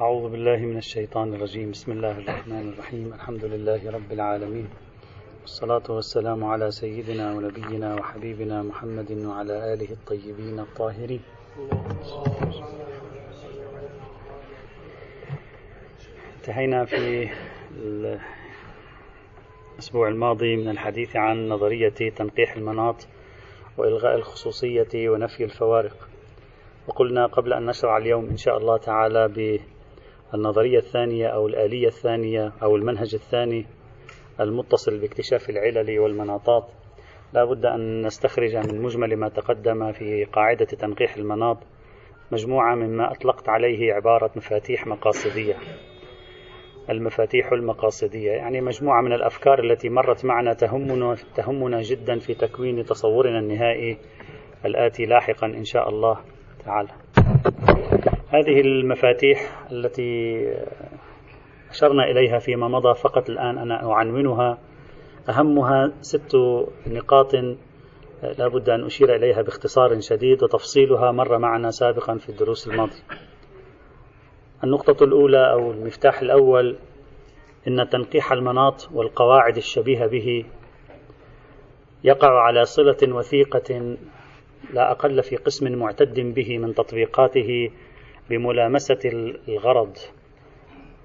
أعوذ بالله من الشيطان الرجيم. بسم الله الرحمن الرحيم. الحمد لله رب العالمين. والصلاة والسلام على سيدنا ونبينا وحبيبنا محمد وعلى آله الطيبين الطاهرين. انتهينا في الأسبوع الماضي من الحديث عن نظرية تنقيح المناط وإلغاء الخصوصية ونفي الفوارق. وقلنا قبل أن نشرع اليوم إن شاء الله تعالى بالنظرية الثانية أو الآلية الثانية أو المنهج الثاني المتصل باكتشاف العلل والمناطات. لا بد أن نستخرج من مجمل ما تقدم في قاعدة تنقيح المناط مجموعة مما أطلقت عليه عبارة مفاتيح مقاصدية. المفاتيح المقاصدية يعني مجموعة من الأفكار التي مرت معنا تهمنا, تهمنا جدا في تكوين تصورنا النهائي الآتي لاحقا إن شاء الله تعالى. هذه المفاتيح التي أشرنا إليها فيما مضى فقط الآن أنا أعنونها. أهمها ست نقاط لا بد أن أشير إليها باختصار شديد وتفصيلها مر معنا سابقا في الدروس الماضية. النقطة الأولى أو المفتاح الأول إن تنقيح المناط والقواعد الشبيهة به يقع على صلة وثيقة لا أقل في قسم معتد به من تطبيقاته بملامسة الغرض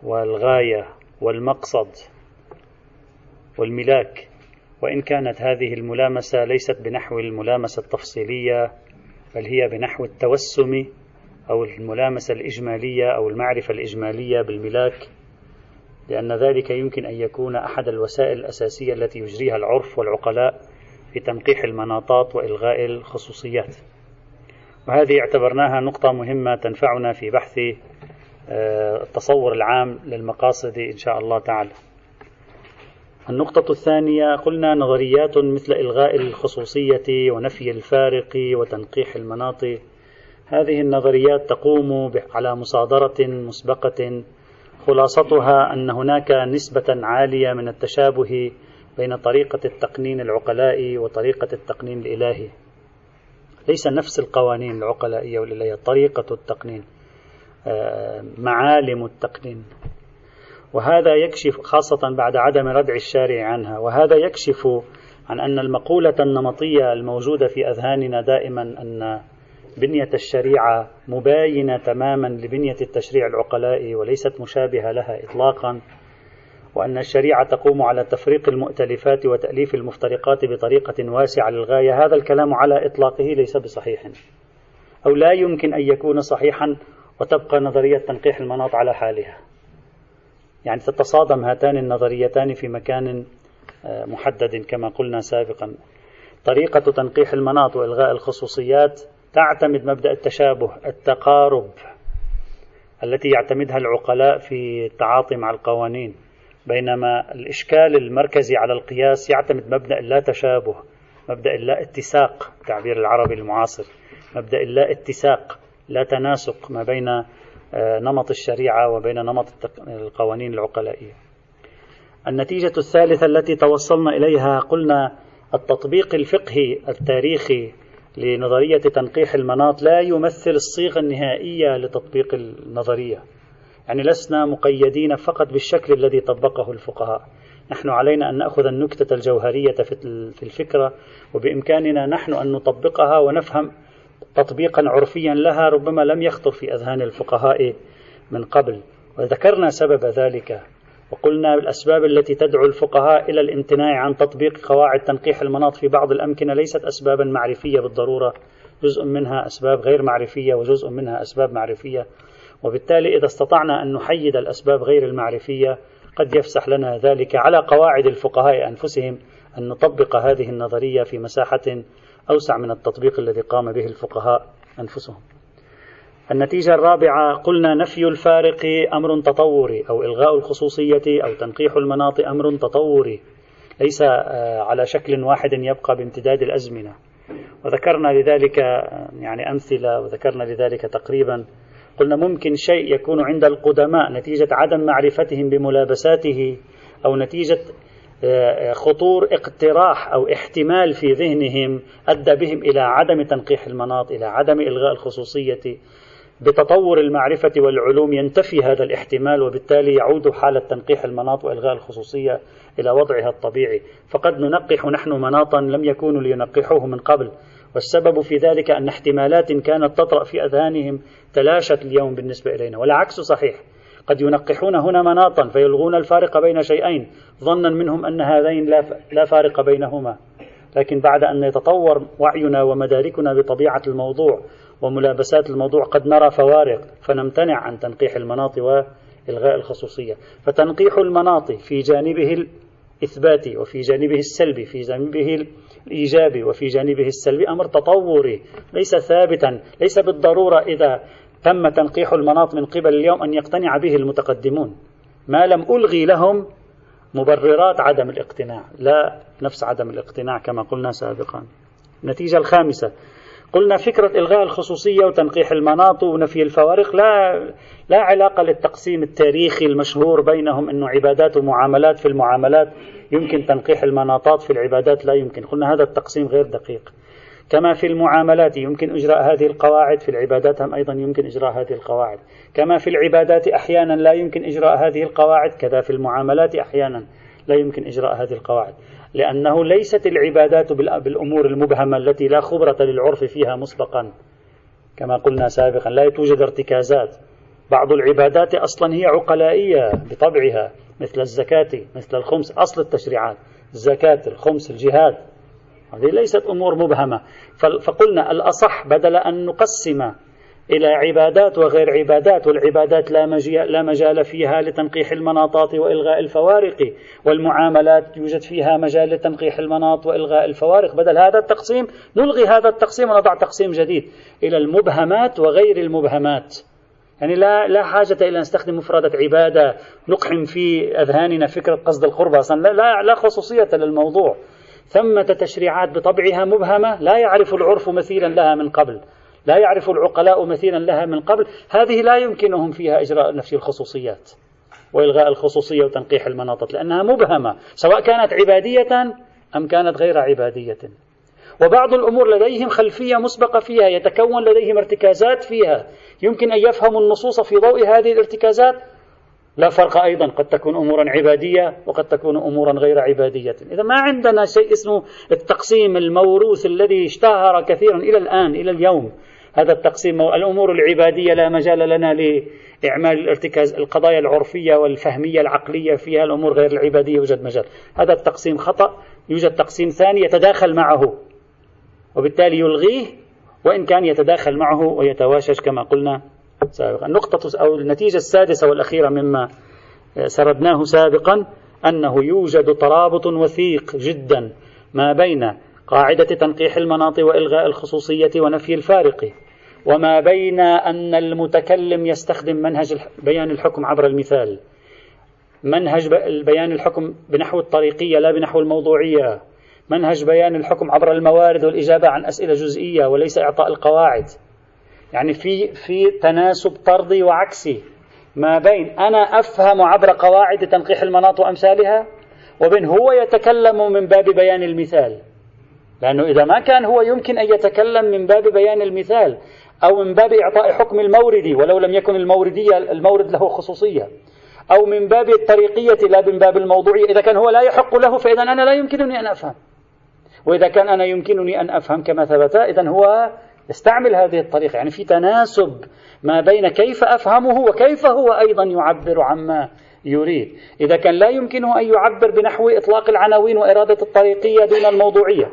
والغاية والمقصد والملاك. وإن كانت هذه الملامسة ليست بنحو الملامسة التفصيلية بل هي بنحو التوسم أو الملامسة الإجمالية أو المعرفة الإجمالية بالملاك. لأن ذلك يمكن أن يكون أحد الوسائل الأساسية التي يجريها العرف والعقلاء في تنقيح المناطات وإلغاء الخصوصيات. وهذه اعتبرناها نقطة مهمة تنفعنا في بحث آه، التصور العام للمقاصد إن شاء الله تعالى. النقطة الثانية قلنا نظريات مثل إلغاء الخصوصية ونفي الفارق وتنقيح المناط هذه النظريات تقوم على مصادرة مسبقة خلاصتها أن هناك نسبة عالية من التشابه بين طريقة التقنين العقلائي وطريقة التقنين الإلهي. ليس نفس القوانين العقلائية والإلهية طريقة التقنين آه، معالم التقنين. وهذا يكشف خاصة بعد عدم ردع الشارع عنها وهذا يكشف عن أن المقولة النمطية الموجودة في أذهاننا دائما أن بنية الشريعة مباينة تماما لبنية التشريع العقلائي وليست مشابهة لها إطلاقا. وأن الشريعة تقوم على تفريق المؤتلفات وتأليف المفترقات بطريقة واسعة للغاية. هذا الكلام على إطلاقه ليس بصحيح. أو لا يمكن أن يكون صحيحا وتبقى نظرية تنقيح المناط على حالها. يعني تتصادم هاتان النظريتان في مكان آه، محدد كما قلنا سابقا. طريقة تنقيح المناط وإلغاء الخصوصيات تعتمد مبدأ التشابه التقارب التي يعتمدها العقلاء في التعاطي مع القوانين. بينما الإشكال المركزي على القياس يعتمد مبدأ اللا تشابه مبدأ اللا اتساق تعبير العربي المعاصر مبدأ اللا اتساق لا تناسق ما بين آه، نمط الشريعة وبين نمط القوانين العقلائية. النتيجة الثالثة التي توصلنا إليها قلنا التطبيق الفقهي التاريخي لنظرية تنقيح المناط لا يمثل الصيغة النهائية لتطبيق النظرية. يعني لسنا مقيدين فقط بالشكل الذي طبقه الفقهاء. نحن علينا أن نأخذ النكتة الجوهرية في الفكرة وبإمكاننا نحن أن نطبقها ونفهم تطبيقا عرفيا لها ربما لم يخطر في أذهان الفقهاء من قبل. وذكرنا سبب ذلك وقلنا الأسباب التي تدعو الفقهاء إلى الامتناع عن تطبيق قواعد تنقيح المناط في بعض الأمكنة ليست أسبابا معرفية بالضرورة جزء منها أسباب غير معرفية وجزء منها أسباب معرفية. وبالتالي إذا استطعنا أن نحيد الأسباب غير المعرفية قد يفسح لنا ذلك على قواعد الفقهاء أنفسهم أن نطبق هذه النظرية في مساحة أوسع من التطبيق الذي قام به الفقهاء أنفسهم. النتيجة الرابعة قلنا نفي الفارق أمر تطوري أو إلغاء الخصوصية أو تنقيح المناط أمر تطوري ليس آه، على شكل واحد يبقى بامتداد الأزمنة وذكرنا لذلك يعني أمثلة وذكرنا لذلك تقريبا قلنا ممكن شيء يكون عند القدماء نتيجة عدم معرفتهم بملابساته أو نتيجة آه، خطور اقتراح أو احتمال في ذهنهم أدى بهم إلى عدم تنقيح المناط إلى عدم إلغاء الخصوصية. بتطور المعرفة والعلوم ينتفي هذا الاحتمال وبالتالي يعود حالة تنقيح المناط وإلغاء الخصوصية إلى وضعها الطبيعي. فقد ننقح نحن مناطا لم يكونوا لينقحوه من قبل. والسبب في ذلك أن احتمالات كانت تطرأ في أذهانهم تلاشت اليوم بالنسبة إلينا والعكس صحيح. قد ينقحون هنا مناطا فيلغون الفارق بين شيئين ظنا منهم أن هذين لا فارق بينهما. لكن بعد أن يتطور وعينا ومداركنا بطبيعة الموضوع وملابسات الموضوع قد نرى فوارق فنمتنع عن تنقيح المناط وإلغاء الخصوصية. فتنقيح المناط في جانبه الإثباتي وفي جانبه السلبي في جانبه الإيجابي وفي جانبه السلبي أمر تطوري ليس ثابتا ليس بالضرورة إذا تم تنقيح المناط من قبل اليوم أن يقتنع به المتقدمون. ما لم ألغي لهم مبررات عدم الاقتناع لا نفس عدم الاقتناع كما قلنا سابقا. النتيجة الخامسة قلنا فكرة إلغاء الخصوصية وتنقيح المناط ونفي الفوارق لا لا علاقة للتقسيم التاريخي المشهور بينهم أنه عبادات ومعاملات في المعاملات يمكن تنقيح المناطات في العبادات لا يمكن. قلنا هذا التقسيم غير دقيق. كما في المعاملات يمكن إجراء هذه القواعد في العبادات هم أيضا يمكن إجراء هذه القواعد. كما في العبادات أحيانا لا يمكن إجراء هذه القواعد كذا في المعاملات أحيانا لا يمكن إجراء هذه القواعد. لأنه ليست العبادات بالأمور المبهمة التي لا خبرة للعرف فيها مسبقا. كما قلنا سابقا لا توجد ارتكازات. بعض العبادات أصلا هي عقلائية بطبعها مثل الزكاة مثل الخمس أصل التشريعات. الزكاة الخمس الجهاد. هذه ليست أمور مبهمة. فقلنا الأصح بدل أن نقسم إلى عبادات وغير عبادات والعبادات لا, لا مجال فيها لتنقيح المناطات وإلغاء الفوارق والمعاملات يوجد فيها مجال لتنقيح المناط وإلغاء الفوارق. بدل هذا التقسيم نلغي هذا التقسيم ونضع تقسيم جديد إلى المبهمات وغير المبهمات. يعني لا لا حاجة إلى أن نستخدم مفردة عبادة نقحم في أذهاننا فكرة قصد القربة لا, لا, لا خصوصية للموضوع. ثمة تشريعات بطبعها مبهمة لا يعرف العرف مثيلا لها من قبل. لا يعرف العقلاء مثيلا لها من قبل. هذه لا يمكنهم فيها إجراء نفي الخصوصيات وإلغاء الخصوصية وتنقيح المناطق لأنها مبهمة سواء كانت عبادية أم كانت غير عبادية. وبعض الأمور لديهم خلفية مسبقة فيها يتكون لديهم ارتكازات فيها. يمكن أن يفهموا النصوص في ضوء هذه الارتكازات. لا فرق أيضا قد تكون أمورا عبادية وقد تكون أمورا غير عبادية. إذا ما عندنا شيء اسمه التقسيم الموروث الذي اشتهر كثيرا إلى الآن إلى اليوم. هذا التقسيم الأمور العبادية لا مجال لنا لإعمال الارتكاز القضايا العرفية والفهمية العقلية فيها الأمور غير العبادية يوجد مجال. هذا التقسيم خطأ يوجد تقسيم ثاني يتداخل معه وبالتالي يلغيه وإن كان يتداخل معه ويتواشش كما قلنا سابقا. النقطة أو النتيجة السادسة والأخيرة مما سردناه سابقا أنه يوجد ترابط وثيق جدا ما بين قاعدة تنقيح المناط وإلغاء الخصوصية ونفي الفارق. وما بين أن المتكلم يستخدم منهج بيان الحكم عبر المثال. منهج بيان الحكم بنحو الطريقية لا بنحو الموضوعية. منهج بيان الحكم عبر الموارد والإجابة عن أسئلة جزئية وليس إعطاء القواعد. يعني في في تناسب طردي وعكسي. ما بين أنا أفهم عبر قواعد تنقيح المناط وأمثالها وبين هو يتكلم من باب بيان المثال. لأنه إذا ما كان هو يمكن أن يتكلم من باب بيان المثال أو من باب إعطاء حكم الموردي ولو لم يكن الموردية المورد له خصوصية. أو من باب الطريقية لا من باب الموضوعية إذا كان هو لا يحق له فإذا أنا لا يمكنني أن أفهم. وإذا كان أنا يمكنني أن أفهم كما ثبت إذا هو يستعمل هذه الطريقة. يعني في تناسب ما بين كيف أفهمه وكيف هو أيضا يعبر عما يريد. إذا كان لا يمكنه أن يعبر بنحو إطلاق العناوين وإرادة الطريقية دون الموضوعية.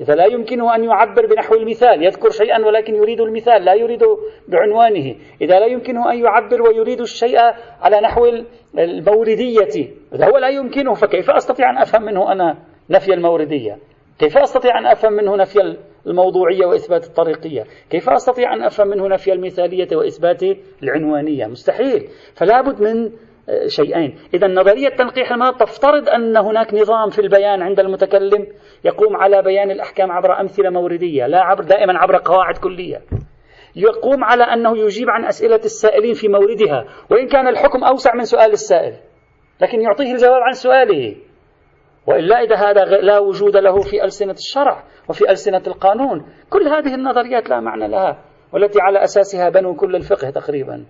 إذا لا يمكنه أن يعبر بنحو المثال يذكر شيئا ولكن يريد المثال لا يريد بعنوانه. إذا لا يمكنه أن يعبر ويريد الشيء على نحو الموردية إذا هو لا يمكنه فكيف أستطيع أن أفهم منه أنا نفي الموردية؟ كيف أستطيع أن أفهم منه نفي الموضوعية وإثبات الطريقية؟ كيف أستطيع أن أفهم منه نفي المثالية وإثبات العنوانية؟ مستحيل. فلا بد من شيئين. إذا نظرية تنقيح المناط تفترض أن هناك نظام في البيان عند المتكلم يقوم على بيان الأحكام عبر أمثلة موردية لا عبر دائما عبر قواعد كلية. يقوم على أنه يجيب عن أسئلة السائلين في موردها وإن كان الحكم أوسع من سؤال السائل لكن يعطيه الجواب عن سؤاله. وإلا إذا هذا لا وجود له في ألسنة الشرع وفي ألسنة القانون. كل هذه النظريات لا معنى لها والتي على أساسها بنوا كل الفقه تقريبا.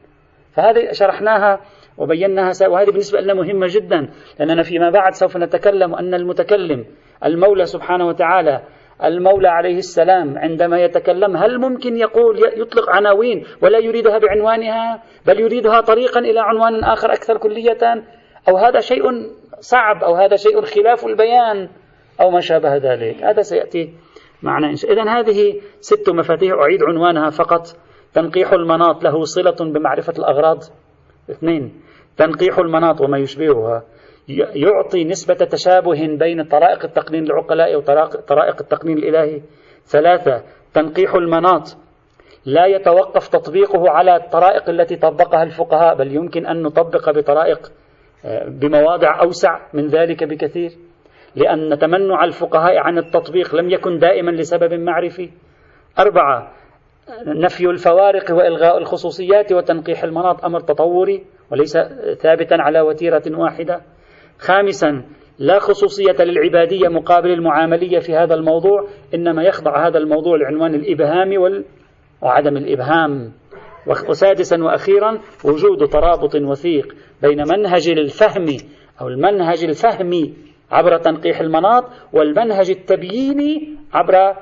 فهذه شرحناها وبيناها وهذه بالنسبة لنا مهمة جدا لأننا فيما بعد سوف نتكلم أن المتكلم المولى سبحانه وتعالى المولى عليه السلام عندما يتكلم هل ممكن يقول يطلق عناوين ولا يريدها بعنوانها؟ بل يريدها طريقا إلى عنوان آخر أكثر كلية؟ أو هذا شيء صعب أو هذا شيء خلاف البيان؟ أو ما شابه ذلك؟ هذا سيأتي معنا إذا هذه ست مفاتيح أعيد عنوانها فقط. تنقيح المناط له صلة بمعرفة الأغراض. اثنين تنقيح المناط وما يشبهها. يعطي نسبة تشابه بين طرائق التقنين العقلاء وطرائق التقنين الإلهي. ثلاثة تنقيح المناط. لا يتوقف تطبيقه على الطرائق التي طبقها الفقهاء بل يمكن أن نطبق بطرائق آه، بمواضع أوسع من ذلك بكثير. لأن تمنع الفقهاء عن التطبيق لم يكن دائما لسبب معرفي. أربعة نفي الفوارق وإلغاء الخصوصيات وتنقيح المناط أمر تطوري. وليس ثابتا على وتيرة واحدة. خامسا لا خصوصية للعبادية مقابل المعاملية في هذا الموضوع إنما يخضع هذا الموضوع لعنوان الإبهام وعدم الإبهام. وسادسا وأخيرا وجود ترابط وثيق بين منهج الفهم أو المنهج الفهمي عبر تنقيح المناط والمنهج التبييني عبر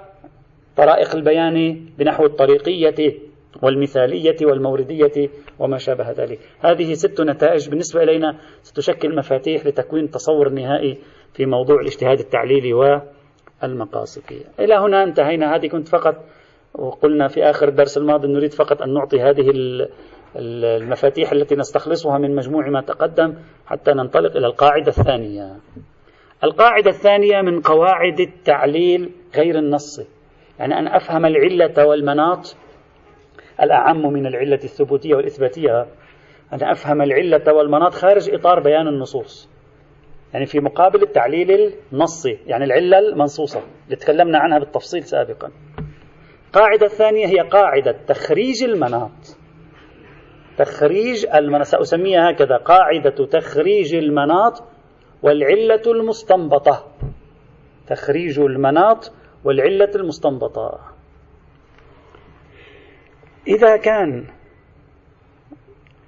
طرائق البيان بنحو الطريقية. والمثالية والموردية وما شابه ذلك. هذه ست نتائج بالنسبة إلينا ستشكل مفاتيح لتكوين تصور نهائي في موضوع الاجتهاد التعليلي والمقاصدي إلى هنا انتهينا. هذه كنت فقط وقلنا في آخر الدرس الماضي نريد فقط أن نعطي هذه المفاتيح التي نستخلصها من مجموع ما تقدم حتى ننطلق إلى القاعدة الثانية. القاعدة الثانية من قواعد التعليل غير النصي يعني أن أفهم العلة والمناط الأعم من العلة الثبوتية والإثباتية. أن أفهم العلة والمناط خارج إطار بيان النصوص. يعني في مقابل التعليل النصي يعني العلة المنصوصة. اللي تكلمنا عنها بالتفصيل سابقا. القاعدة الثانية هي قاعدة تخريج المناط. تخريج المناط سأسميها هكذا. قاعدة تخريج المناط والعلة المستنبطة. تخريج المناط والعلة المستنبطة. إذا كان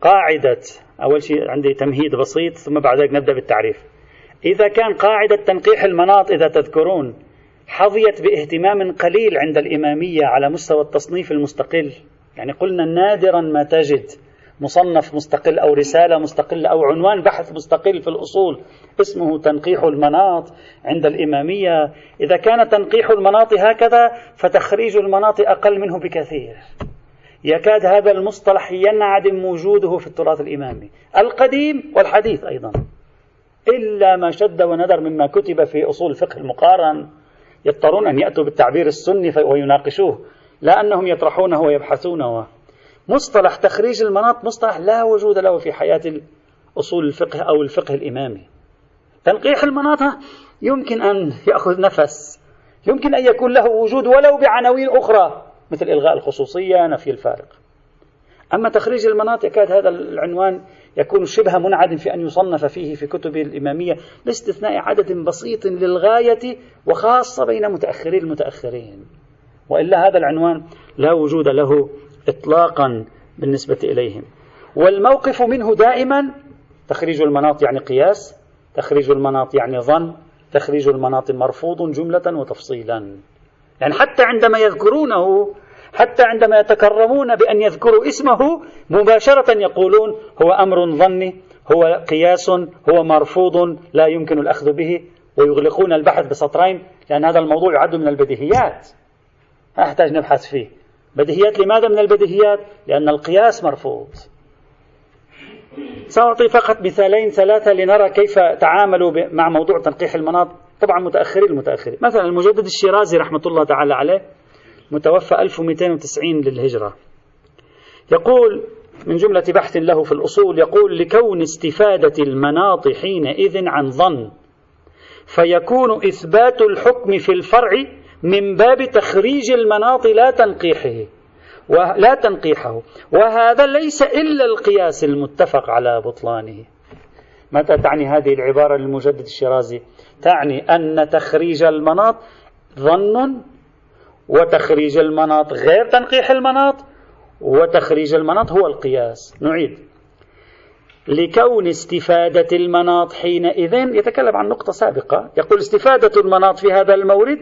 قاعدة أول شيء عندي تمهيد بسيط ثم بعد ذلك نبدأ بالتعريف. إذا كان قاعدة تنقيح المناط إذا تذكرون حظيت باهتمام قليل عند الإمامية على مستوى التصنيف المستقل. يعني قلنا نادرا ما تجد مصنف مستقل أو رسالة مستقلة أو عنوان بحث مستقل في الأصول اسمه تنقيح المناط عند الإمامية. إذا كان تنقيح المناط هكذا فتخريج المناط أقل منه بكثير. يكاد هذا المصطلح ينعدم وجوده في التراث الإمامي. القديم والحديث أيضا. إلا ما شد وندر مما كتب في أصول الفقه المقارن. يضطرون أن يأتوا بالتعبير السني ويناقشوه. لا أنهم يطرحونه ويبحثونه. مصطلح تخريج المناط مصطلح لا وجود له في حياة أصول الفقه أو الفقه الإمامي. تنقيح المناط يمكن أن يأخذ نفس. يمكن أن يكون له وجود ولو بعناوين أخرى. مثل إلغاء الخصوصية نفي الفارق. أما تخريج المناط يكاد هذا العنوان يكون شبه منعدم في أن يصنف فيه في كتب الإمامية لاستثناء عدد بسيط للغاية وخاصة بين متأخري المتأخرين. وإلا هذا العنوان لا وجود له إطلاقا بالنسبة إليهم. والموقف منه دائما تخريج المناط يعني قياس تخريج المناط يعني ظن تخريج المناط مرفوض جملة وتفصيلا. يعني حتى عندما يذكرونه حتى عندما يتكرمون بأن يذكروا اسمه مباشرة يقولون هو أمر ظني هو قياس هو مرفوض لا يمكن الأخذ به ويغلقون البحث بسطرين لأن هذا الموضوع يعد من البديهيات. لا أحتاج نبحث فيه. بديهيات لماذا من البديهيات؟ لأن القياس مرفوض. سأعطي فقط مثالين ثلاثة لنرى كيف تعاملوا مع موضوع تنقيح المناط. طبعا متأخرين المتأخرين. مثلا المجدد الشيرازي رحمة الله تعالى عليه متوفى 1290 للهجرة. يقول من جملة بحث له في الأصول يقول لكون استفادة المناط حينئذ عن ظن فيكون إثبات الحكم في الفرع من باب تخريج المناط لا تنقيحه ولا تنقيحه. وهذا ليس إلا القياس المتفق على بطلانه. متى تعني هذه العبارة للمجدد الشيرازي؟ تعني أن تخريج المناط ظن وتخريج المناط غير تنقيح المناط وتخريج المناط هو القياس. نعيد. لكون استفادة المناط حينئذ يتكلم عن نقطة سابقة. يقول استفادة المناط في هذا المورد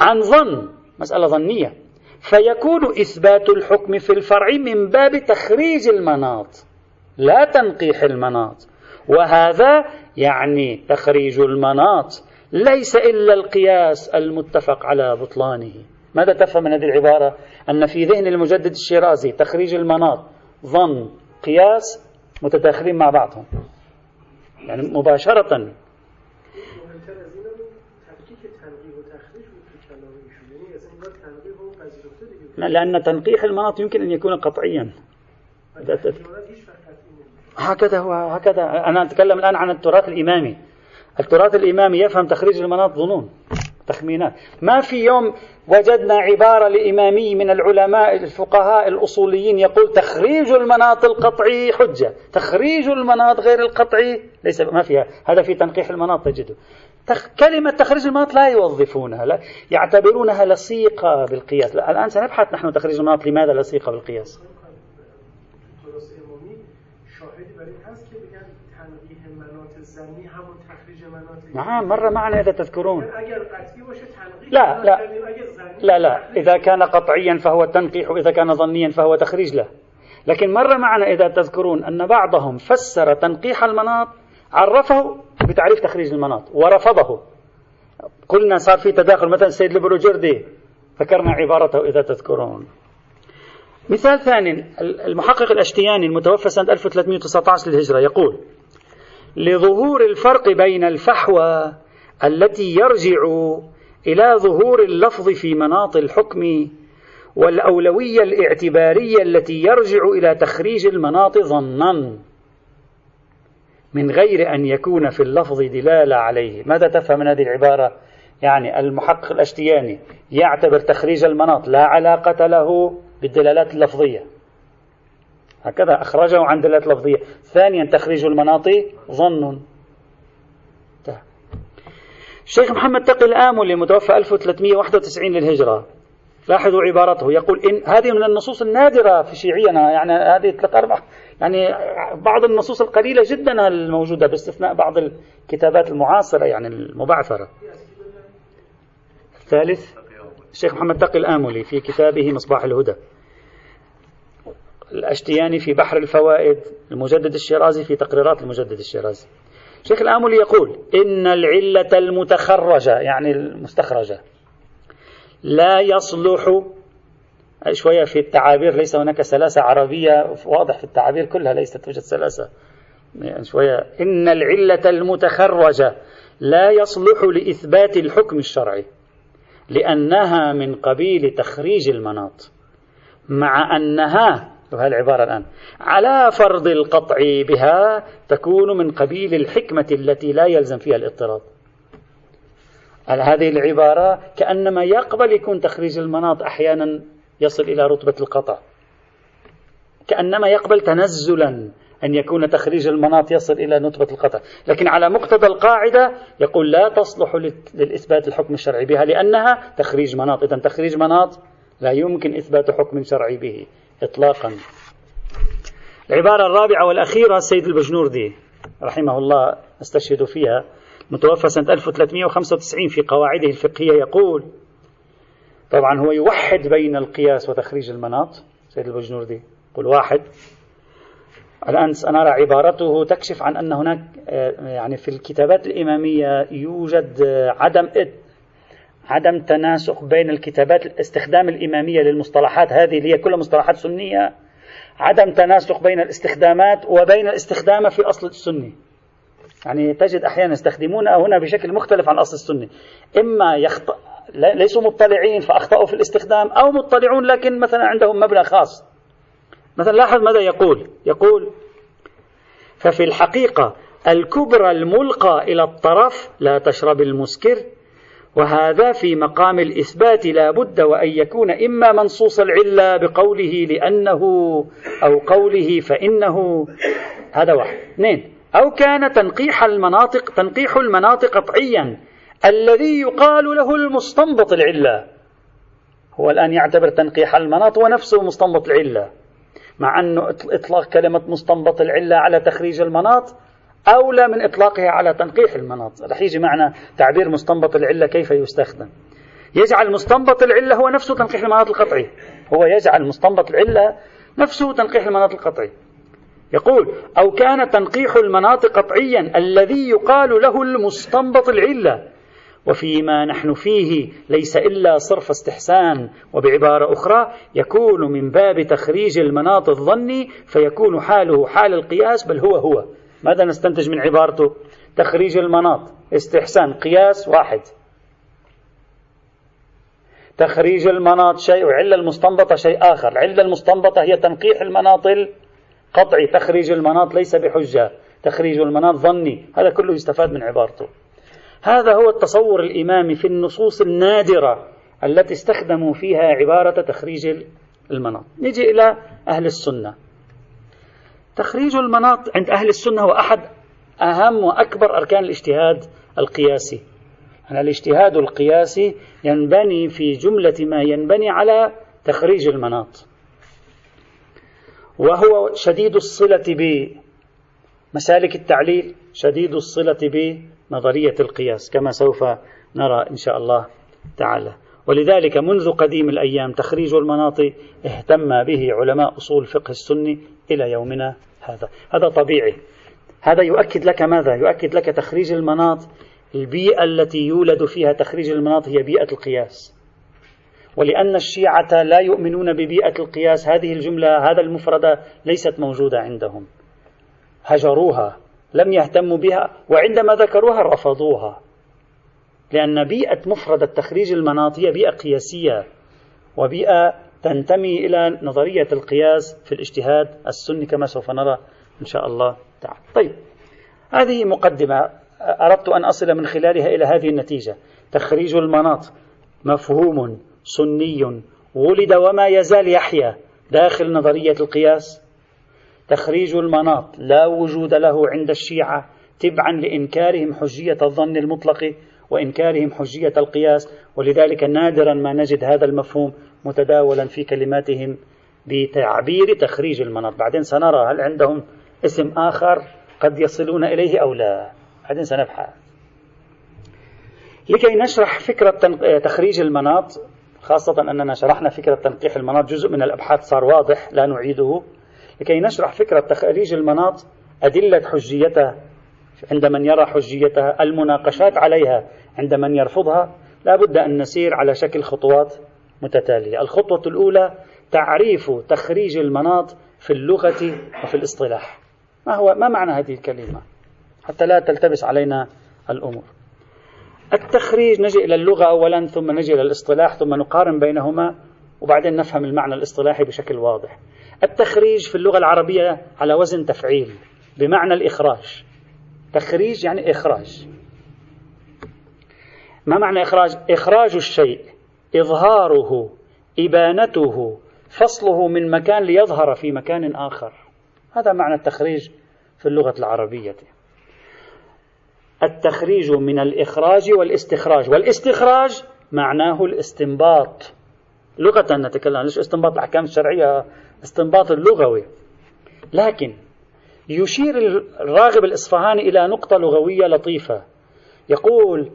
عن ظن مسألة ظنية. فيكون إثبات الحكم في الفرع من باب تخريج المناط لا تنقيح المناط. وهذا يعني تخريج المناط ليس إلا القياس المتفق على بطلانه. ماذا تفهم من هذه العبارة؟ أن في ذهن المجدد الشيرازي تخريج المناط ظن قياس متداخلين مع بعضهم. يعني مباشرة. لأن تنقيح المناط يمكن أن يكون قطعيا. هكذا هو هكذا. أنا أتكلم الآن عن التراث الإمامي. التراث الإمامي يفهم تخريج المناط ظنون. تخمينات ما في يوم وجدنا عبارة لإمامي من العلماء الفقهاء الأصوليين يقول تخريج المناط القطعي حجة. تخريج المناط غير القطعي ليس ما فيها. هذا في تنقيح المناط تجده. تخ... كلمة تخريج المناط لا يوظفونها لا يعتبرونها لصيقة بالقياس. الآن سنبحث نحن تخريج المناط لماذا لصيقة بالقياس. نعم مر معنا إذا تذكرون. لا لا. لا لا. إذا كان قطعيا فهو تنقيح وإذا كان ظنيا فهو تخريج له. لكن مر معنا إذا تذكرون أن بعضهم فسر تنقيح المناط عرفه بتعريف تخريج المناط ورفضه. قلنا صار في تداخل مثلا السيد البروجردي ذكرنا عبارته إذا تذكرون. مثال ثاني المحقق الأشتياني المتوفى سنة 1319 للهجرة يقول لظهور الفرق بين الفحوى التي يرجع إلى ظهور اللفظ في مناط الحكم والأولوية الاعتبارية التي يرجع إلى تخريج المناط ظنا من غير أن يكون في اللفظ دلالة عليه. ماذا تفهم من هذه العبارة؟ يعني المحقق الأشتياني يعتبر تخريج المناط لا علاقة له بالدلالات اللفظية. هكذا أخرجه عن دلالة لفظية. ثانيا تخريج المناط ظن. الشيخ محمد تقي الآملي المتوفى 1391 للهجرة. لاحظوا عبارته. يقول إن هذه من النصوص النادرة في شيعينا. يعني هذه ثلاث أربع يعني بعض النصوص القليلة جدا الموجودة باستثناء بعض الكتابات المعاصرة يعني المبعثرة. الثالث الشيخ محمد تقي الآملي في كتابه مصباح الهدى. الأشتياني في بحر الفوائد المجدد الشيرازي في تقريرات المجدد الشيرازي. شيخ الآملي يقول إن العلة المتخرجة يعني المستخرجة لا يصلح شوية في التعابير ليس هناك سلاسة عربية واضح في التعابير كلها ليست توجد سلاسة. يعني شوية إن العلة المتخرجة لا يصلح لإثبات الحكم الشرعي لأنها من قبيل تخريج المناط مع أنها العبارة الآن. على فرض القطع بها تكون من قبيل الحكمة التي لا يلزم فيها الاضطراد. هذه العبارة كأنما يقبل يكون تخريج المناط أحيانا يصل إلى رتبة القطع. كأنما يقبل تنزلا أن يكون تخريج المناط يصل إلى نتبة القطع. لكن على مقتضى القاعدة يقول لا تصلح للإثبات الحكم الشرعي بها لأنها تخريج مناط. إذا تخريج مناط لا يمكن إثبات حكم شرعي به. إطلاقا. العبارة الرابعة والأخيرة السيد البجنوردي رحمه الله نستشهد فيها متوفى سنة 1395 في قواعده الفقهية يقول طبعا هو يوحد بين القياس وتخريج المناط سيد البجنوردي. يقول واحد. الآن سنرى عبارته تكشف عن أن هناك آه، يعني في الكتابات الإمامية يوجد آه، عدم عدم تناسق بين الكتابات الاستخدام الإمامية للمصطلحات هذه اللي هي كلها مصطلحات سنية عدم تناسق بين الاستخدامات وبين الاستخدام في أصل السني. يعني تجد أحيانا يستخدمونها هنا بشكل مختلف عن أصل السني. إما يخط... ليسوا مطلعين فأخطأوا في الاستخدام أو مطلعون لكن مثلا عندهم مبلغ خاص. مثلا لاحظ ماذا يقول؟ يقول ففي الحقيقة الكبرى الملقى إلى الطرف لا تشرب المسكر وهذا في مقام الإثبات لا بد وأن يكون إما منصوص العلة بقوله لأنه أو قوله فإنه. هذا واحد. اثنين. أو كان تنقيح المناطق تنقيح المناطق قطعيا الذي يقال له المستنبط العلة. هو الآن يعتبر تنقيح المناط ونفسه مستنبط العلة. مع أنه إطلاق كلمة مستنبط العلة على تخريج المناط أولى من إطلاقها على تنقيح المناط رح يجي معنا تعبير مستنبط العلة كيف يستخدم. يجعل مستنبط العلة هو نفسه تنقيح المناط القطعي هو يجعل مستنبط العلة نفسه تنقيح المناط القطعي يقول أو كان تنقيح المناط قطعيا الذي يقال له المستنبط العلة. وفيما نحن فيه ليس إلا صرف استحسان. وبعبارة أخرى يكون من باب تخريج المناط الظني فيكون حاله حال القياس بل هو هو. ماذا نستنتج من عبارته؟ تخريج المناط استحسان قياس واحد. تخريج المناط شيء وعلة المستنبطة شيء آخر. العلة المستنبطة هي تنقيح المناط القطعي. تخريج المناط ليس بحجة. تخريج المناط ظني. هذا كله يستفاد من عبارته. هذا هو التصور الإمامي في النصوص النادرة التي استخدموا فيها عبارة تخريج المناط. نجي إلى أهل السنة. تخريج المناط عند أهل السنة هو أحد أهم وأكبر أركان الاجتهاد القياسي. أن الاجتهاد القياسي ينبني في جملة ما ينبني على تخريج المناط. وهو شديد الصلة بمسالك التعليل شديد الصلة بنظرية القياس كما سوف نرى إن شاء الله تعالى. ولذلك منذ قديم الأيام تخريج المناط اهتم به علماء أصول فقه السني إلى يومنا هذا. هذا طبيعي. هذا يؤكد لك ماذا؟ يؤكد لك تخريج المناط. البيئة التي يولد فيها تخريج المناط هي بيئة القياس. ولأن الشيعة لا يؤمنون ببيئة القياس هذه الجملة هذا المفردة ليست موجودة عندهم. هجروها لم يهتموا بها وعندما ذكروها رفضوها. لأن بيئة مفردة تخريج المناط هي بيئة قياسية وبيئة تنتمي إلى نظرية القياس في الاجتهاد السني كما سوف نرى إن شاء الله تعالى. طيب هذه مقدمة. أردت أن أصل من خلالها إلى هذه النتيجة. تخريج المناط. مفهوم سني. ولد وما يزال يحيا. داخل نظرية القياس. تخريج المناط. لا وجود له عند الشيعة. تبعا لإنكارهم حجية الظن المطلق. وإنكارهم حجية القياس ولذلك نادرا ما نجد هذا المفهوم متداولا في كلماتهم بتعبير تخريج المناط. بعدين سنرى هل عندهم اسم آخر قد يصلون إليه أو لا. بعدين سنبحث. لكي نشرح فكرة تخريج المناط خاصة أننا شرحنا فكرة تنقيح المناط جزء من الأبحاث صار واضح لا نعيده. لكي نشرح فكرة تخريج المناط أدلة حجيتها عند من يرى حجيتها المناقشات عليها عند من يرفضها لا بد أن نسير على شكل خطوات متتالية. الخطوة الأولى تعريف تخريج المناط في اللغة وفي الاصطلاح. ما هو ما معنى هذه الكلمة؟ حتى لا تلتبس علينا الأمور. التخريج نجي إلى اللغة أولا ثم نجي إلى الاصطلاح ثم نقارن بينهما وبعدين نفهم المعنى الاصطلاحي بشكل واضح. التخريج في اللغة العربية على وزن تفعيل بمعنى الإخراج. تخريج يعني إخراج. ما معنى إخراج؟ إخراج الشيء إظهاره إبانته فصله من مكان ليظهر في مكان آخر. هذا معنى التخريج في اللغة العربية. التخريج من الإخراج والاستخراج. والاستخراج معناه الاستنباط. لغة نتكلم ليش استنباط؟ الأحكام الشرعية استنباط اللغوي لكن يشير الراغب الإصفهاني إلى نقطة لغوية لطيفة. يقول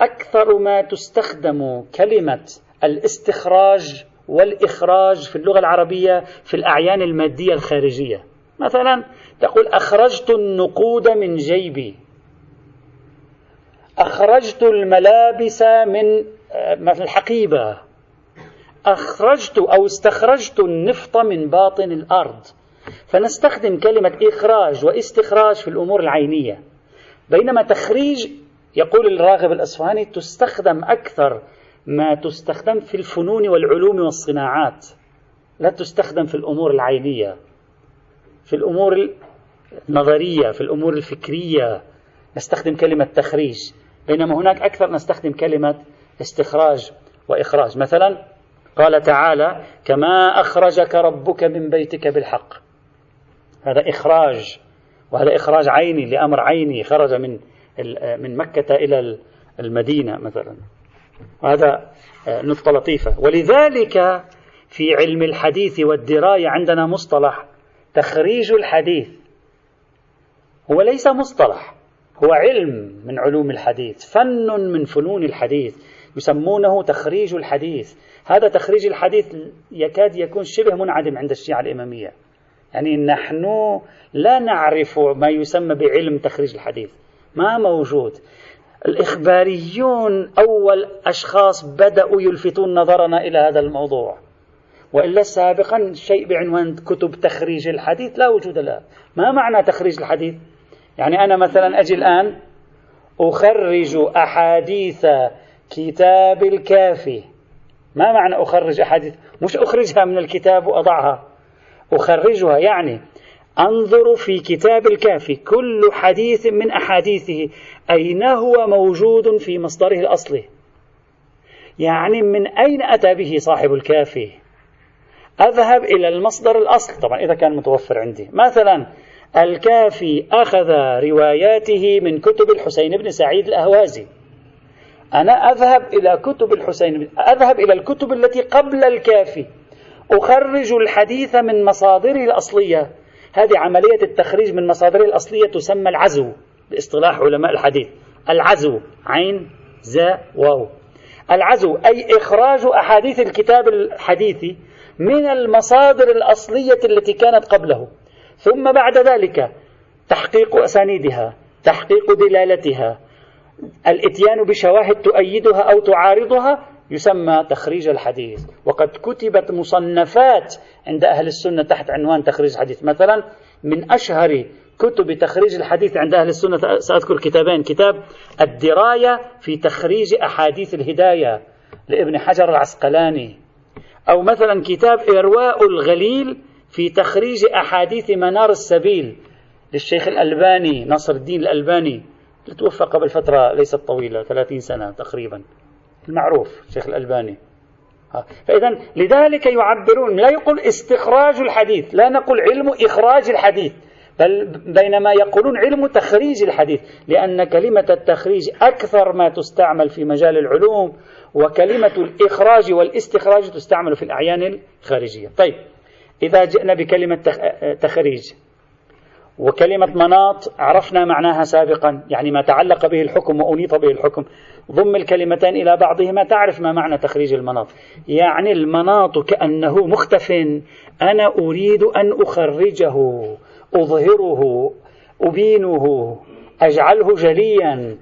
أكثر ما تستخدم كلمة الاستخراج والإخراج في اللغة العربية في الأعيان المادية الخارجية. مثلا تقول أخرجت النقود من جيبي. أخرجت الملابس من الحقيبة أخرجت أو استخرجت النفط من باطن الأرض. فنستخدم كلمة إخراج واستخراج في الأمور العينية. بينما تخريج يقول الراغب الأصفهاني تستخدم أكثر ما تستخدم في الفنون والعلوم والصناعات. لا تستخدم في الأمور العينية في الأمور النظرية في الأمور الفكرية. نستخدم كلمة تخريج. بينما هناك أكثر نستخدم كلمة استخراج وإخراج. مثلا قال تعالى كما أخرجك ربك من بيتك بالحق. هذا إخراج وهذا إخراج عيني لأمر عيني خرج من من مكة إلى المدينة مثلا. وهذا نقطة لطيفة. ولذلك في علم الحديث والدراية عندنا مصطلح تخريج الحديث. هو ليس مصطلح هو علم من علوم الحديث فن من فنون الحديث يسمونه تخريج الحديث. هذا تخريج الحديث يكاد يكون شبه منعدم عند الشيعة الإمامية. يعني نحن لا نعرف ما يسمى بعلم تخريج الحديث. ما موجود. الإخباريون أول أشخاص بدأوا يلفتون نظرنا إلى هذا الموضوع. وإلا سابقا شيء بعنوان كتب تخريج الحديث لا وجود له. ما معنى تخريج الحديث؟ يعني أنا مثلا أجي الآن أخرج أحاديث كتاب الكافي. ما معنى أخرج أحاديث؟ مش أخرجها من الكتاب وأضعها. أخرجها يعني أنظر في كتاب الكافي كل حديث من أحاديثه أين هو موجود في مصدره الأصلي؟ يعني من أين أتى به صاحب الكافي أذهب إلى المصدر الأصل. طبعا إذا كان متوفر عندي. مثلا الكافي أخذ رواياته من كتب الحسين بن سعيد الأهوازي. أنا أذهب إلى كتب الحسين أذهب إلى الكتب التي قبل الكافي أخرج الحديث من مصادره الأصلية. هذه عملية التخريج من مصادره الأصلية تسمى العزو باصطلاح علماء الحديث. العزو عين زاء واو. العزو أي إخراج أحاديث الكتاب الحديثي من المصادر الأصلية التي كانت قبله. ثم بعد ذلك تحقيق أسانيدها تحقيق دلالتها. الإتيان بشواهد تؤيدها أو تعارضها يسمى تخريج الحديث. وقد كتبت مصنفات عند أهل السنة تحت عنوان تخريج الحديث. مثلا من أشهر كتب تخريج الحديث عند أهل السنة سأذكر كتابين. كتاب الدراية في تخريج أحاديث الهداية لابن حجر العسقلاني. أو مثلا كتاب إرواء الغليل في تخريج أحاديث منار السبيل للشيخ الألباني نصر الدين الألباني. توفى قبل فترة ليست طويلة 30 سنة تقريبا. المعروف الشيخ الألباني. فإذا لذلك يعبرون لا يقول استخراج الحديث لا نقول علم إخراج الحديث بل بينما يقولون علم تخريج الحديث لأن كلمة التخريج أكثر ما تستعمل في مجال العلوم وكلمة الإخراج والاستخراج تستعمل في الأعيان الخارجية. طيب إذا جئنا بكلمة تخريج وكلمة مناط عرفنا معناها سابقا يعني ما تعلق به الحكم وأنيط به الحكم. ضم الكلمتين إلى بعضهما تعرف ما معنى تخريج المناط. يعني المناط كأنه مختف. أنا أريد أن أخرجه أظهره أبينه أجعله جليا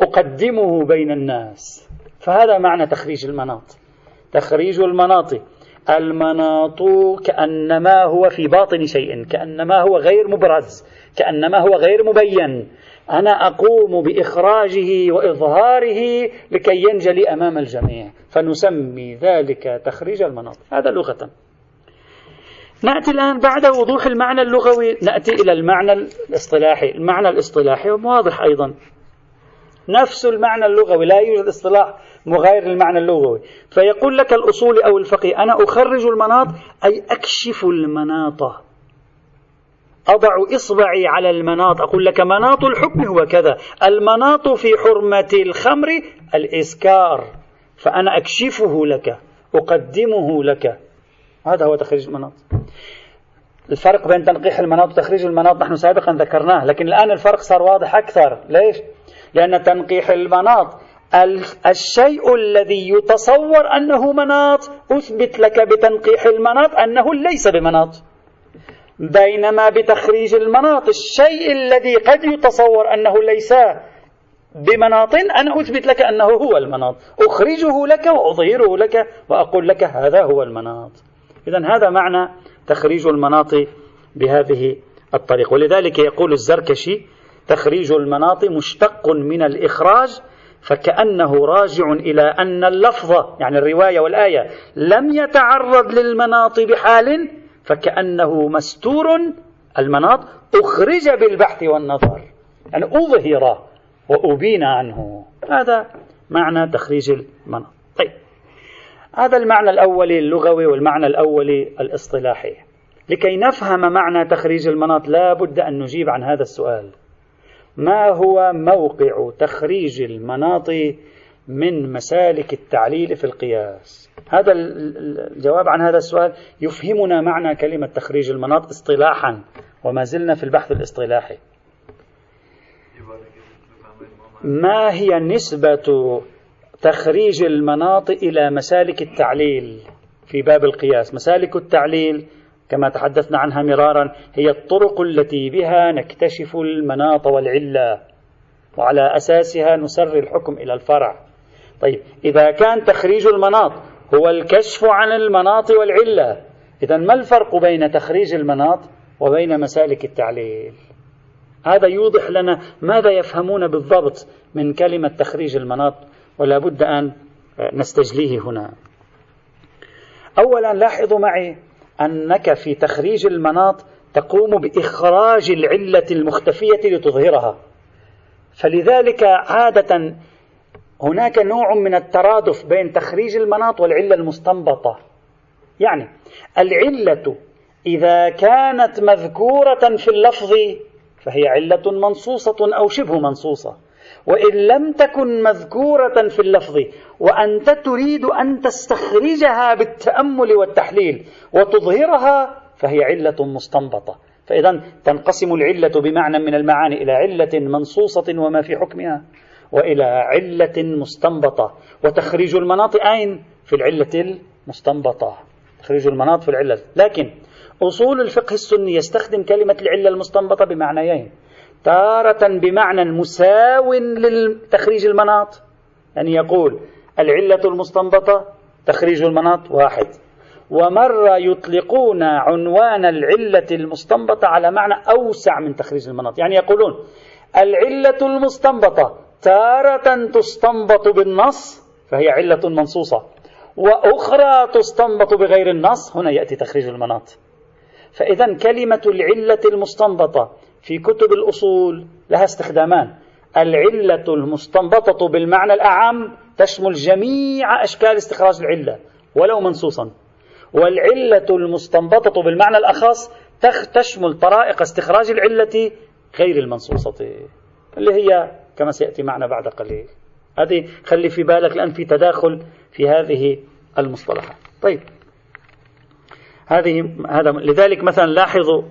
أقدمه بين الناس. فهذا معنى تخريج المناط. تخريج المناط. المناط كأنما هو في باطن شيء كأنما هو غير مبرز كأنما هو غير مبين. أنا أقوم بإخراجه وإظهاره لكي ينجلي أمام الجميع. فنسمي ذلك تخريج المناط هذا لغة. نأتي الآن بعد وضوح المعنى اللغوي. نأتي إلى المعنى الاصطلاحي. المعنى الاصطلاحي واضح أيضا. نفس المعنى اللغوي. لا يوجد اصطلاح مغاير للمعنى اللغوي. فيقول لك الأصول أو الفقيه أنا أخرج المناط أي أكشف المناط. أضع إصبعي على المناط أقول لك مناط الحكم هو كذا المناط في حرمة الخمر الإسكار فأنا أكشفه لك أقدمه لك. هذا هو تخريج المناط. الفرق بين تنقيح المناط وتخريج المناط نحن سابقا ذكرناه لكن الآن الفرق صار واضح أكثر. ليش؟ لأن تنقيح المناط الشيء الذي يتصور أنه مناط أثبت لك بتنقيح المناط أنه ليس بمناط. بينما بتخريج المناط الشيء الذي قد يتصور أنه ليس بمناط أنا أثبت لك أنه هو المناط. أخرجه لك وأظهره لك وأقول لك هذا هو المناط. إذا هذا معنى تخريج المناط بهذه الطريقة ولذلك يقول الزركشي تخريج المناط مشتق من الإخراج فكأنه راجع إلى أن اللفظ يعني الرواية والآية لم يتعرض للمناط بحال فكأنه مستور المناط أخرج بالبحث والنظر. يعني أظهر وأبين عنه. هذا معنى تخريج المناط. طيب. هذا المعنى الأولي اللغوي والمعنى الأولي الاصطلاحي. لكي نفهم معنى تخريج المناط لا بد أن نجيب عن هذا السؤال. ما هو موقع تخريج المناط من مسالك التعليل في القياس. هذا الجواب عن هذا السؤال يفهمنا معنى كلمة تخريج المناط اصطلاحا وما زلنا في البحث الاصطلاحي. ما هي نسبة تخريج المناط إلى مسالك التعليل في باب القياس؟ مسالك التعليل كما تحدثنا عنها مرارا هي الطرق التي بها نكتشف المناط والعلة وعلى أساسها نسر الحكم إلى الفرع. طيب إذا كان تخريج المناط هو الكشف عن المناط والعلة إذا ما الفرق بين تخريج المناط وبين مسالك التعليل؟ هذا يوضح لنا ماذا يفهمون بالضبط من كلمة تخريج المناط ولا بد أن نستجليه هنا. أولا لاحظوا معي أنك في تخريج المناط تقوم بإخراج العلة المختفية لتظهرها. فلذلك عادة هناك نوع من الترادف بين تخريج المناط والعلة المستنبطة. يعني العلة إذا كانت مذكورة في اللفظ فهي علة منصوصة أو شبه منصوصة. وإن لم تكن مذكورة في اللفظ وأنت تريد أن تستخرجها بالتأمل والتحليل وتظهرها فهي علة مستنبطة. فإذا تنقسم العلة بمعنى من المعاني إلى علة منصوصة وما في حكمها. وإلى علة مستنبطة. وتخريج المناط أين؟ في العلة المستنبطة. تخريج المناط في العلة. لكن أصول الفقه السني يستخدم كلمة العلة المستنبطة بمعنيين. تارة بمعنى مساو لتخريج المناط. يعني يقول العلة المستنبطة تخريج المناط واحد. ومرة يطلقون عنوان العلة المستنبطة على معنى أوسع من تخريج المناط. يعني يقولون العلة المستنبطة تارة تستنبط بالنص فهي علة منصوصة. وأخرى تستنبط بغير النص هنا يأتي تخريج المناط. فإذا كلمة العلة المستنبطة في كتب الأصول لها استخدامان. العلة المستنبطة بالمعنى الأعم تشمل جميع أشكال استخراج العلة ولو منصوصا. والعلة المستنبطة بالمعنى الأخص تشمل طرائق استخراج العلة غير المنصوصة اللي هي كما سيأتي معنا بعد قليل. هذه خلي في بالك الآن في تداخل في هذه المصطلحات. طيب. هذه هذا لذلك مثلا لاحظوا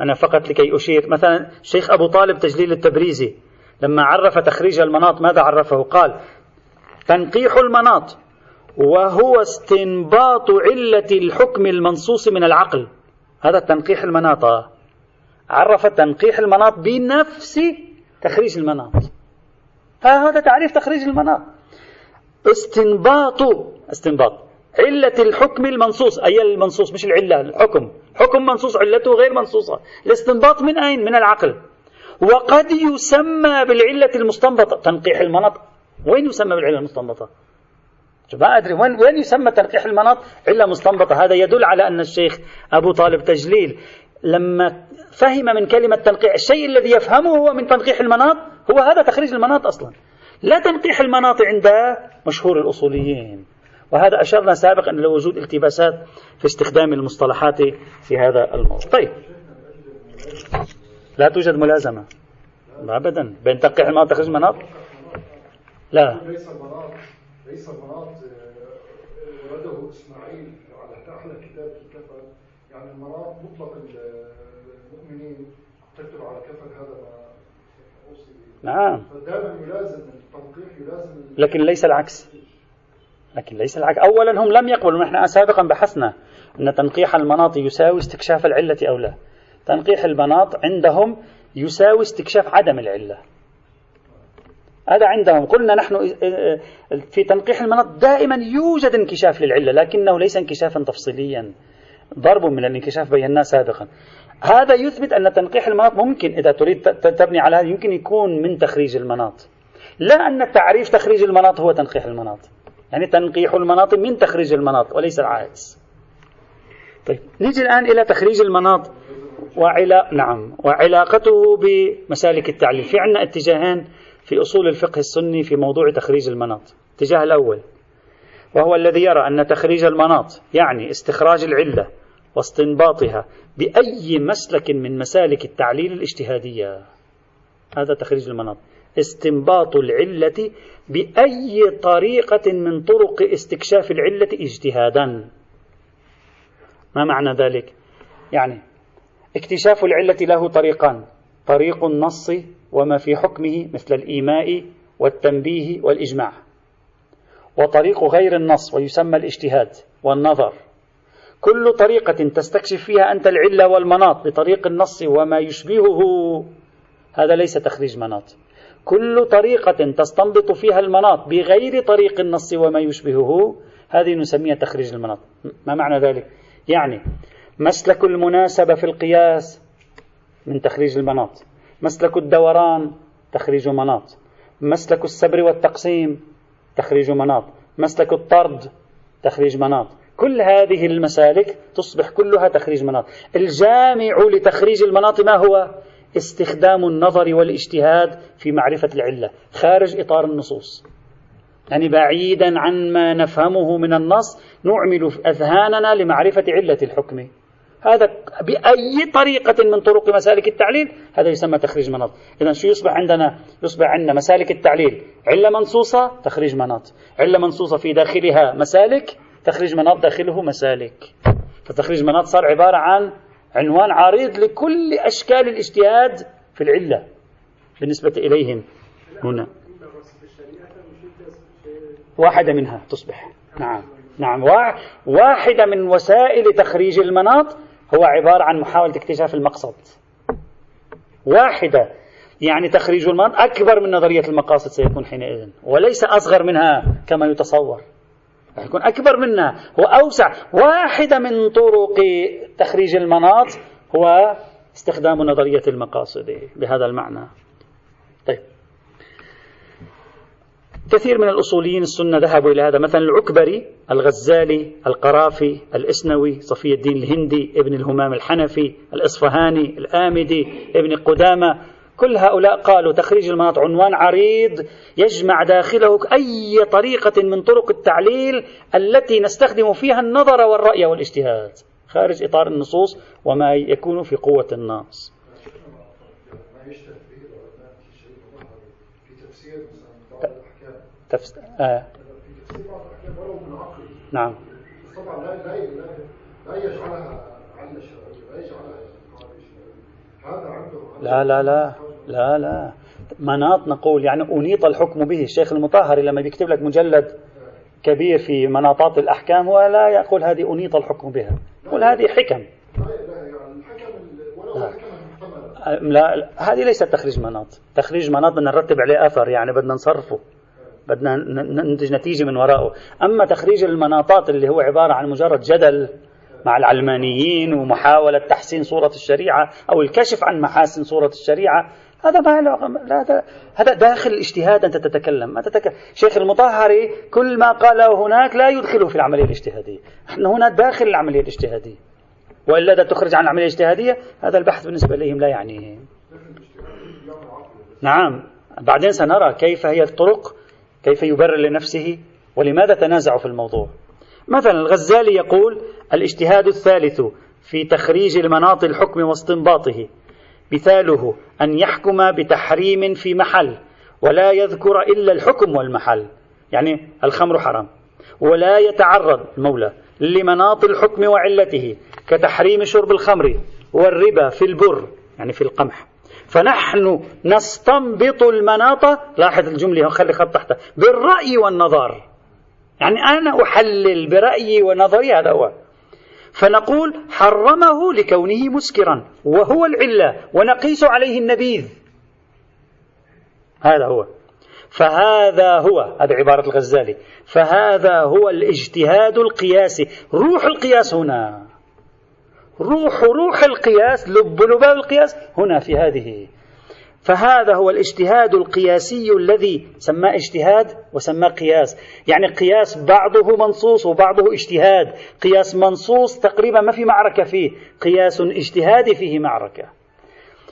أنا فقط لكي أشير مثلا الشيخ أبو طالب تجليل التبريزي لما عرف تخريج المناط ماذا عرفه؟ قال تنقيح المناط وهو استنباط علة الحكم المنصوص من العقل. هذا تنقيح المناط عرف تنقيح المناط بنفس تخريج المناط. هذا تعريف تخريج المناط. استنباط. استنباط. علة الحكم المنصوص. أي المنصوص؟ مش العلة الحكم. حكم منصوص علته غير منصوصة. الاستنباط من أين؟ من العقل. وقد يسمى بالعلة المستنبطة. تنقيح المناط. وين يسمى بالعلة المستنبطة؟ ما أدري. وين وين يسمى تنقيح المناط؟ علة مستنبطة. هذا يدل على أن الشيخ أبو طالب تجليل لما فهم من كلمة تنقيح الشيء الذي يفهمه هو من تنقيح المناط هو هذا تخريج المناط أصلا. لا تنقيح المناط عند مشهور الأصوليين. وهذا أشرنا سابقا إلى وجود التباسات في استخدام المصطلحات في هذا الموضوع. طيب. لا توجد ملازمة. أبدا. بين تنقيح المناط وتخريج المناط؟ لا. ليس المناط. ليس المناط آه، ولده إسماعيل على أحلى كتاب الكفن يعني المناط مطلق المؤمنين. تكتب على كفن هذا ما نعم. لكن ليس العكس. لكن ليس العكس. أولا هم لم يقبلوا نحن سابقا بحثنا أن تنقيح المناط يساوي استكشاف العلة أو لا. تنقيح المناط عندهم يساوي استكشاف عدم العلة. هذا عندهم. قلنا نحن في تنقيح المناط دائما يوجد انكشاف للعلة لكنه ليس انكشافا تفصيليا. ضرب من الانكشاف بيناه سابقا. هذا يثبت أن تنقيح المناط ممكن إذا تريد تبني على هذا يمكن يكون من تخريج المناط. لا أن تعريف تخريج المناط هو تنقيح المناط. يعني تنقيح المناط من تخريج المناط وليس العكس طيب نيجي الآن إلى تخريج المناط وعلا نعم وعلاقته بمسالك التعليل. في عندنا اتجاهين في أصول الفقه السني في موضوع تخريج المناط. الاتجاه الأول وهو الذي يرى أن تخريج المناط يعني استخراج العلة واستنباطها بأي مسلك من مسالك التعليل الاجتهادية. هذا تخريج المناط. استنباط العلة بأي طريقة من طرق استكشاف العلة اجتهادا. ما معنى ذلك؟ يعني اكتشاف العلة له طريقان. طريق النص وما في حكمه مثل الإيماء والتنبيه والإجماع. وطريق غير النص ويسمى الاجتهاد والنظر. كل طريقة تستكشف فيها أنت العلة والمناط بطريق النص وما يشبهه هذا ليس تخريج مناط. كل طريقة تستنبط فيها المناط بغير طريق النص وما يشبهه هذه نسميها تخريج المناط. ما معنى ذلك؟ يعني مسلك المناسبة في القياس من تخريج المناط. مسلك الدوران تخريج مناط. مسلك السبر والتقسيم تخريج مناط. مسلك الطرد تخريج مناط. كل هذه المسالك تصبح كلها تخريج مناط الجامع لتخريج المناط ما هو؟ استخدام النظر والاجتهاد في معرفة العلة خارج إطار النصوص. يعني بعيدا عن ما نفهمه من النص نعمل أذهاننا لمعرفة علة الحكم. هذا بأي طريقة من طرق مسالك التعليل هذا يسمى تخريج مناط إذا شو يصبح عندنا؟ يصبح عندنا مسالك التعليل. علة منصوصة تخريج مناط علة منصوصة في داخلها مسالك تخريج مناط داخله مسالك. فتخريج مناط صار عبارة عن عنوان عريض لكل أشكال الاجتهاد في العلة بالنسبة إليهم. هنا. واحدة منها تصبح. نعم. نعم. واحدة من وسائل تخريج المناط هو عبارة عن محاولة اكتشاف المقصد. واحدة. يعني تخريج المناط أكبر من نظرية المقاصد سيكون حينئذ وليس أصغر منها كما يتصور. يكون أكبر منها هو أوسع. واحدة من طرق تخريج المناط هو استخدام نظرية المقاصد بهذا المعنى. طيب. كثير من الأصوليين السنة ذهبوا إلى هذا. مثلا العكبري الغزالي القرافي الإسنوي صفي الدين الهندي ابن الهمام الحنفي الإصفهاني الآمدي ابن قدامة كل هؤلاء قالوا تخريج المناط عنوان عريض يجمع داخله أي طريقة من طرق التعليل التي نستخدم فيها النظر والرأي والاجتهاد خارج إطار النصوص وما يكون في قوة النص تفس... آه. نعم طبعا لا يجعلها علة شرعية لا يجعلها لا لا لا لا لا. مناط نقول يعني أنيط الحكم به الشيخ المطهري لما بيكتب لك مجلد كبير في مناطات الأحكام ولا يقول هذه أنيط الحكم بها. يقول هذه حكم. لا. لا هذه ليست تخريج مناط. تخريج مناط بدنا نرتب عليه أثر يعني بدنا نصرفه. بدنا ننتج نتيجة من وراءه. أما تخريج المناطات اللي هو عبارة عن مجرد جدل مع العلمانيين ومحاولة تحسين صورة الشريعة أو الكشف عن محاسن صورة الشريعة. هذا ما له هذا داخل الاجتهاد أنت تتكلم. ما تتكلم شيخ المطهري كل ما قاله هناك لا يدخله في العملية الاجتهادية. نحن هنا داخل العملية الاجتهادية. وإلا إذا تخرج عن العملية الاجتهادية هذا البحث بالنسبة إليهم لا يعنيهم نعم. بعدين سنرى كيف هي الطرق كيف يبرر لنفسه ولماذا تنازع في الموضوع. مثلا الغزالي يقول الاجتهاد الثالث في تخريج المناط الحكم واستنباطه. مثاله أن يحكم بتحريم في محل ولا يذكر إلا الحكم والمحل. يعني الخمر حرام. ولا يتعرض المولى لمناط الحكم وعلته كتحريم شرب الخمر والربا في البر يعني في القمح. فنحن نستنبط المناط. لاحظ الجملة خلي خط تحتها. بالرأي والنظر يعني أنا أحلل برأيي ونظري هذا هو. فنقول حرمه لكونه مسكرا وهو العلة ونقيس عليه النبيذ. هذا هو. فهذا هو هذه عبارة الغزالي. فهذا هو الاجتهاد القياسي. روح القياس هنا. روح روح القياس لب لباب القياس هنا في هذه. فهذا هو الاجتهاد القياسي الذي سماه اجتهاد وسماه قياس. يعني قياس بعضه منصوص وبعضه اجتهاد. قياس منصوص تقريبا ما في معركة فيه. قياس اجتهادي فيه معركة.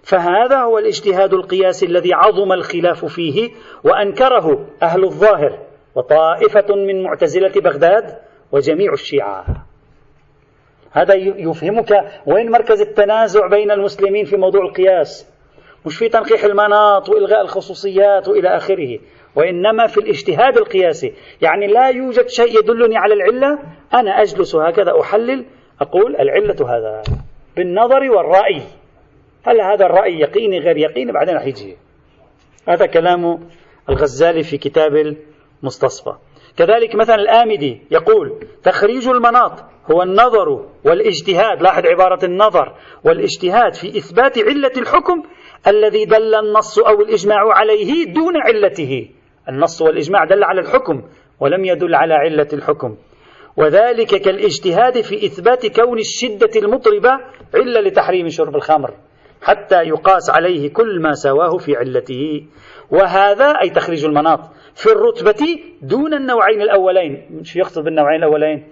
فهذا هو الاجتهاد القياسي الذي عظم الخلاف فيه وأنكره أهل الظاهر وطائفة من معتزلة بغداد وجميع الشيعة. هذا يفهمك وين مركز التنازع بين المسلمين في موضوع القياس. مش في تنقيح المناط وإلغاء الخصوصيات وإلى آخره وإنما في الاجتهاد القياسي. يعني لا يوجد شيء يدلني على العلة أنا أجلس هكذا أحلل أقول العلة هذا بالنظر والرأي. هل هذا الرأي يقيني غير يقيني؟ بعدين راح يجي. هذا كلام الغزالي في كتاب المستصفى. كذلك مثلا الآمدي يقول تخريج المناط هو النظر والإجتهاد. لاحظ عبارة النظر والإجتهاد في إثبات علة الحكم الذي دل النص أو الإجماع عليه دون علته. النص والإجماع دل على الحكم ولم يدل على علة الحكم. وذلك كالاجتهاد في إثبات كون الشدة المطربة علة لتحريم شرب الخمر حتى يقاس عليه كل ما سواه في علته. وهذا أي تخريج المناط في الرتبة دون النوعين الأولين. شو يقصد بالنوعين الأولين؟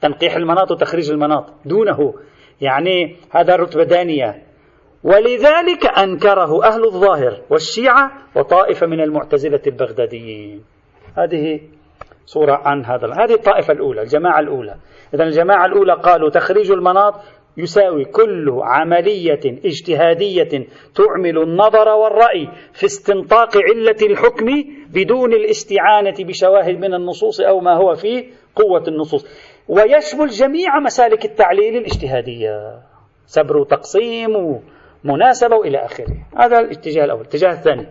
تنقيح المناط وتخريج المناط دونه. يعني هذا رتبة دانية. ولذلك أنكره أهل الظاهر والشيعة وطائفة من المعتزلة البغداديين. هذه صورة عن هذا هذه الطائفة الأولى الجماعة الأولى. إذا الجماعة الأولى قالوا تخريج المناط يساوي كل عملية اجتهادية تعمل النظر والرأي في استنطاق علة الحكم بدون الاستعانة بشواهد من النصوص أو ما هو في قوة النصوص. ويشمل جميع مسالك التعليل الاجتهادية. سبر وتقسيم ومناسبة وإلى آخره. هذا الاتجاه الأول. الاتجاه الثاني.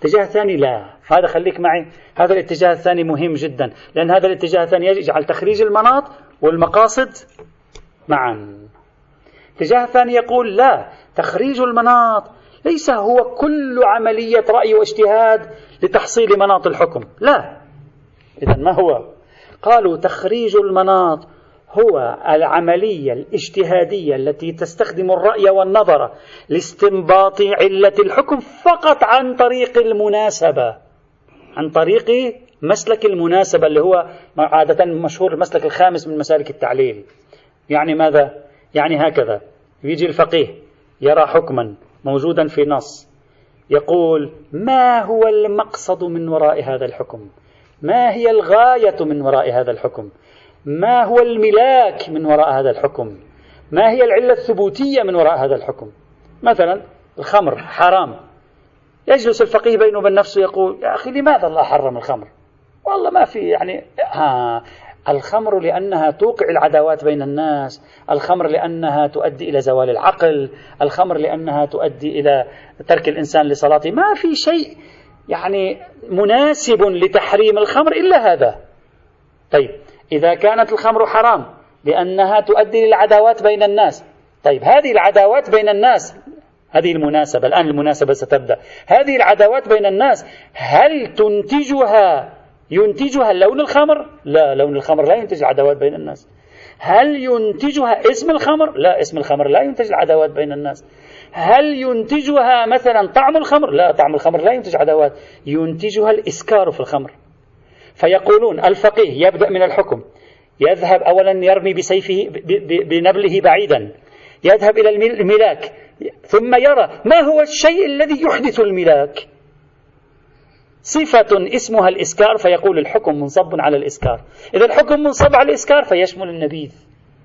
الاتجاه الثاني لا. هذا خليك معي. هذا الاتجاه الثاني مهم جدا. لأن هذا الاتجاه الثاني يجعل تخريج المناط والمقاصد معا. الاتجاه الثاني يقول لا. تخريج المناط ليس هو كل عملية رأي واجتهاد لتحصيل مناط الحكم. لا. إذا ما هو؟ قالوا تخريج المناط هو العملية الاجتهادية التي تستخدم الرأي والنظر لاستنباط علة الحكم فقط عن طريق المناسبة عن طريق مسلك المناسبة اللي هو عادة مشهور المسلك الخامس من مسالك التعليل. يعني ماذا؟ يعني هكذا. يجي الفقيه يرى حكما موجودا في نص يقول ما هو المقصد من وراء هذا الحكم؟ ما هي الغاية من وراء هذا الحكم؟ ما هو الملاك من وراء هذا الحكم؟ ما هي العلة الثبوتية من وراء هذا الحكم؟ مثلا الخمر حرام. يجلس الفقيه بينه وبين نفسه يقول يا أخي لماذا الله حرم الخمر؟ والله ما في يعني ها الخمر لأنها توقع العداوات بين الناس الخمر لأنها تؤدي إلى زوال العقل الخمر لأنها تؤدي إلى ترك الإنسان لصلاته. ما في شيء يعني مناسب لتحريم الخمر إلا هذا. طيب إذا كانت الخمر حرام لأنها تؤدي للعداوات بين الناس طيب هذه العداوات بين الناس هذه المناسبة الآن المناسبة ستبدأ هذه العداوات بين الناس هل تنتجها ينتجها لون الخمر؟ لا لون الخمر لا ينتج العداوات بين الناس هل ينتجها اسم الخمر؟ لا اسم الخمر لا ينتج العداوات بين الناس هل ينتجها مثلا طعم الخمر؟ لا طعم الخمر لا ينتج عداوات ينتجها الإسكار في الخمر فيقولون الفقيه يبدأ من الحكم. يذهب أولا يرمي بسيفه بنبله بعيدا. يذهب إلى الملاك. ثم يرى ما هو الشيء الذي يحدث الملاك؟ صفة اسمها الإسكار فيقول الحكم منصب على الإسكار. إذا الحكم منصب على الإسكار فيشمل النبيذ.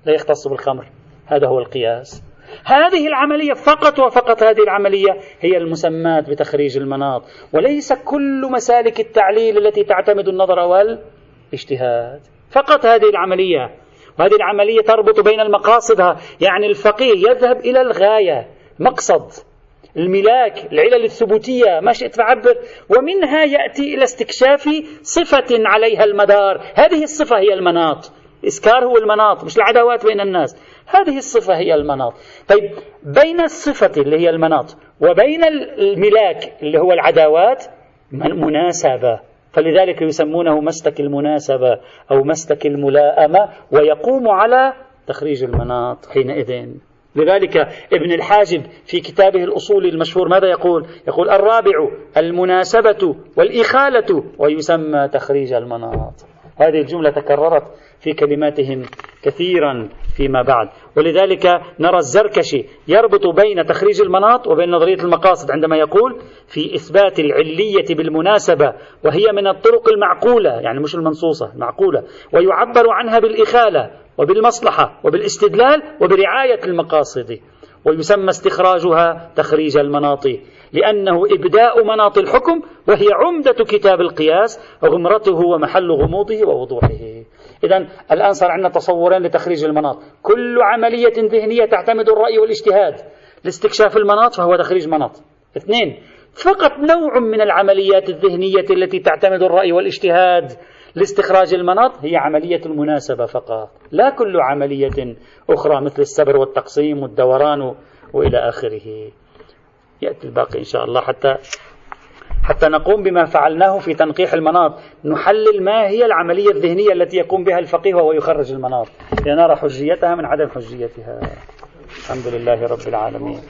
لا يختص بالخمر. هذا هو القياس. هذه العملية فقط وفقط هذه العملية هي المسماة بتخريج المناط وليس كل مسالك التعليل التي تعتمد النظر والاجتهاد. فقط هذه العملية وهذه العملية تربط بين المقاصدها يعني الفقيه يذهب إلى الغاية مقصد الملاك العلل الثبوتية ما شئت فعبر ومنها يأتي إلى استكشاف صفة عليها المدار. هذه الصفة هي المناط الإسكار هو المناط مش العداوات بين الناس. هذه الصفة هي المناط. طيب بين الصفة اللي هي المناط وبين الملاك اللي هو العداوات مناسبة فلذلك يسمونه مسلك المناسبة أو مسلك الملائمة ويقوم على تخريج المناط حينئذ. لذلك ابن الحاجب في كتابه الأصول المشهور ماذا يقول؟ يقول الرابع المناسبة والإخالة ويسمى تخريج المناط. هذه الجملة تكررت في كلماتهم كثيرا فيما بعد. ولذلك نرى الزركشي يربط بين تخريج المناط وبين نظرية المقاصد عندما يقول في إثبات العلية بالمناسبة وهي من الطرق المعقولة يعني مش المنصوصة المعقولة ويعبر عنها بالإخالة وبالمصلحة وبالاستدلال وبرعاية المقاصد. ويسمى استخراجها تخريج المناط لأنه إبداء مناط الحكم وهي عمدة كتاب القياس غمرته ومحل غموضه ووضوحه. إذا الآن صار عندنا تصورين لتخريج المناط. كل عملية ذهنية تعتمد الرأي والاجتهاد. لاستكشاف المناط فهو تخريج مناط. اثنين فقط نوع من العمليات الذهنية التي تعتمد الرأي والاجتهاد لاستخراج المناط هي عملية المناسبة فقط. لا كل عملية أخرى مثل السبر والتقسيم والدوران وإلى آخره. يأتي الباقي إن شاء الله حتى حتى نقوم بما فعلناه في تنقيح المناط. نحلل ما هي العملية الذهنية التي يقوم بها الفقيه وهو يخرج المناط. لنرى حجيتها من عدم حجيتها. الحمد لله رب العالمين.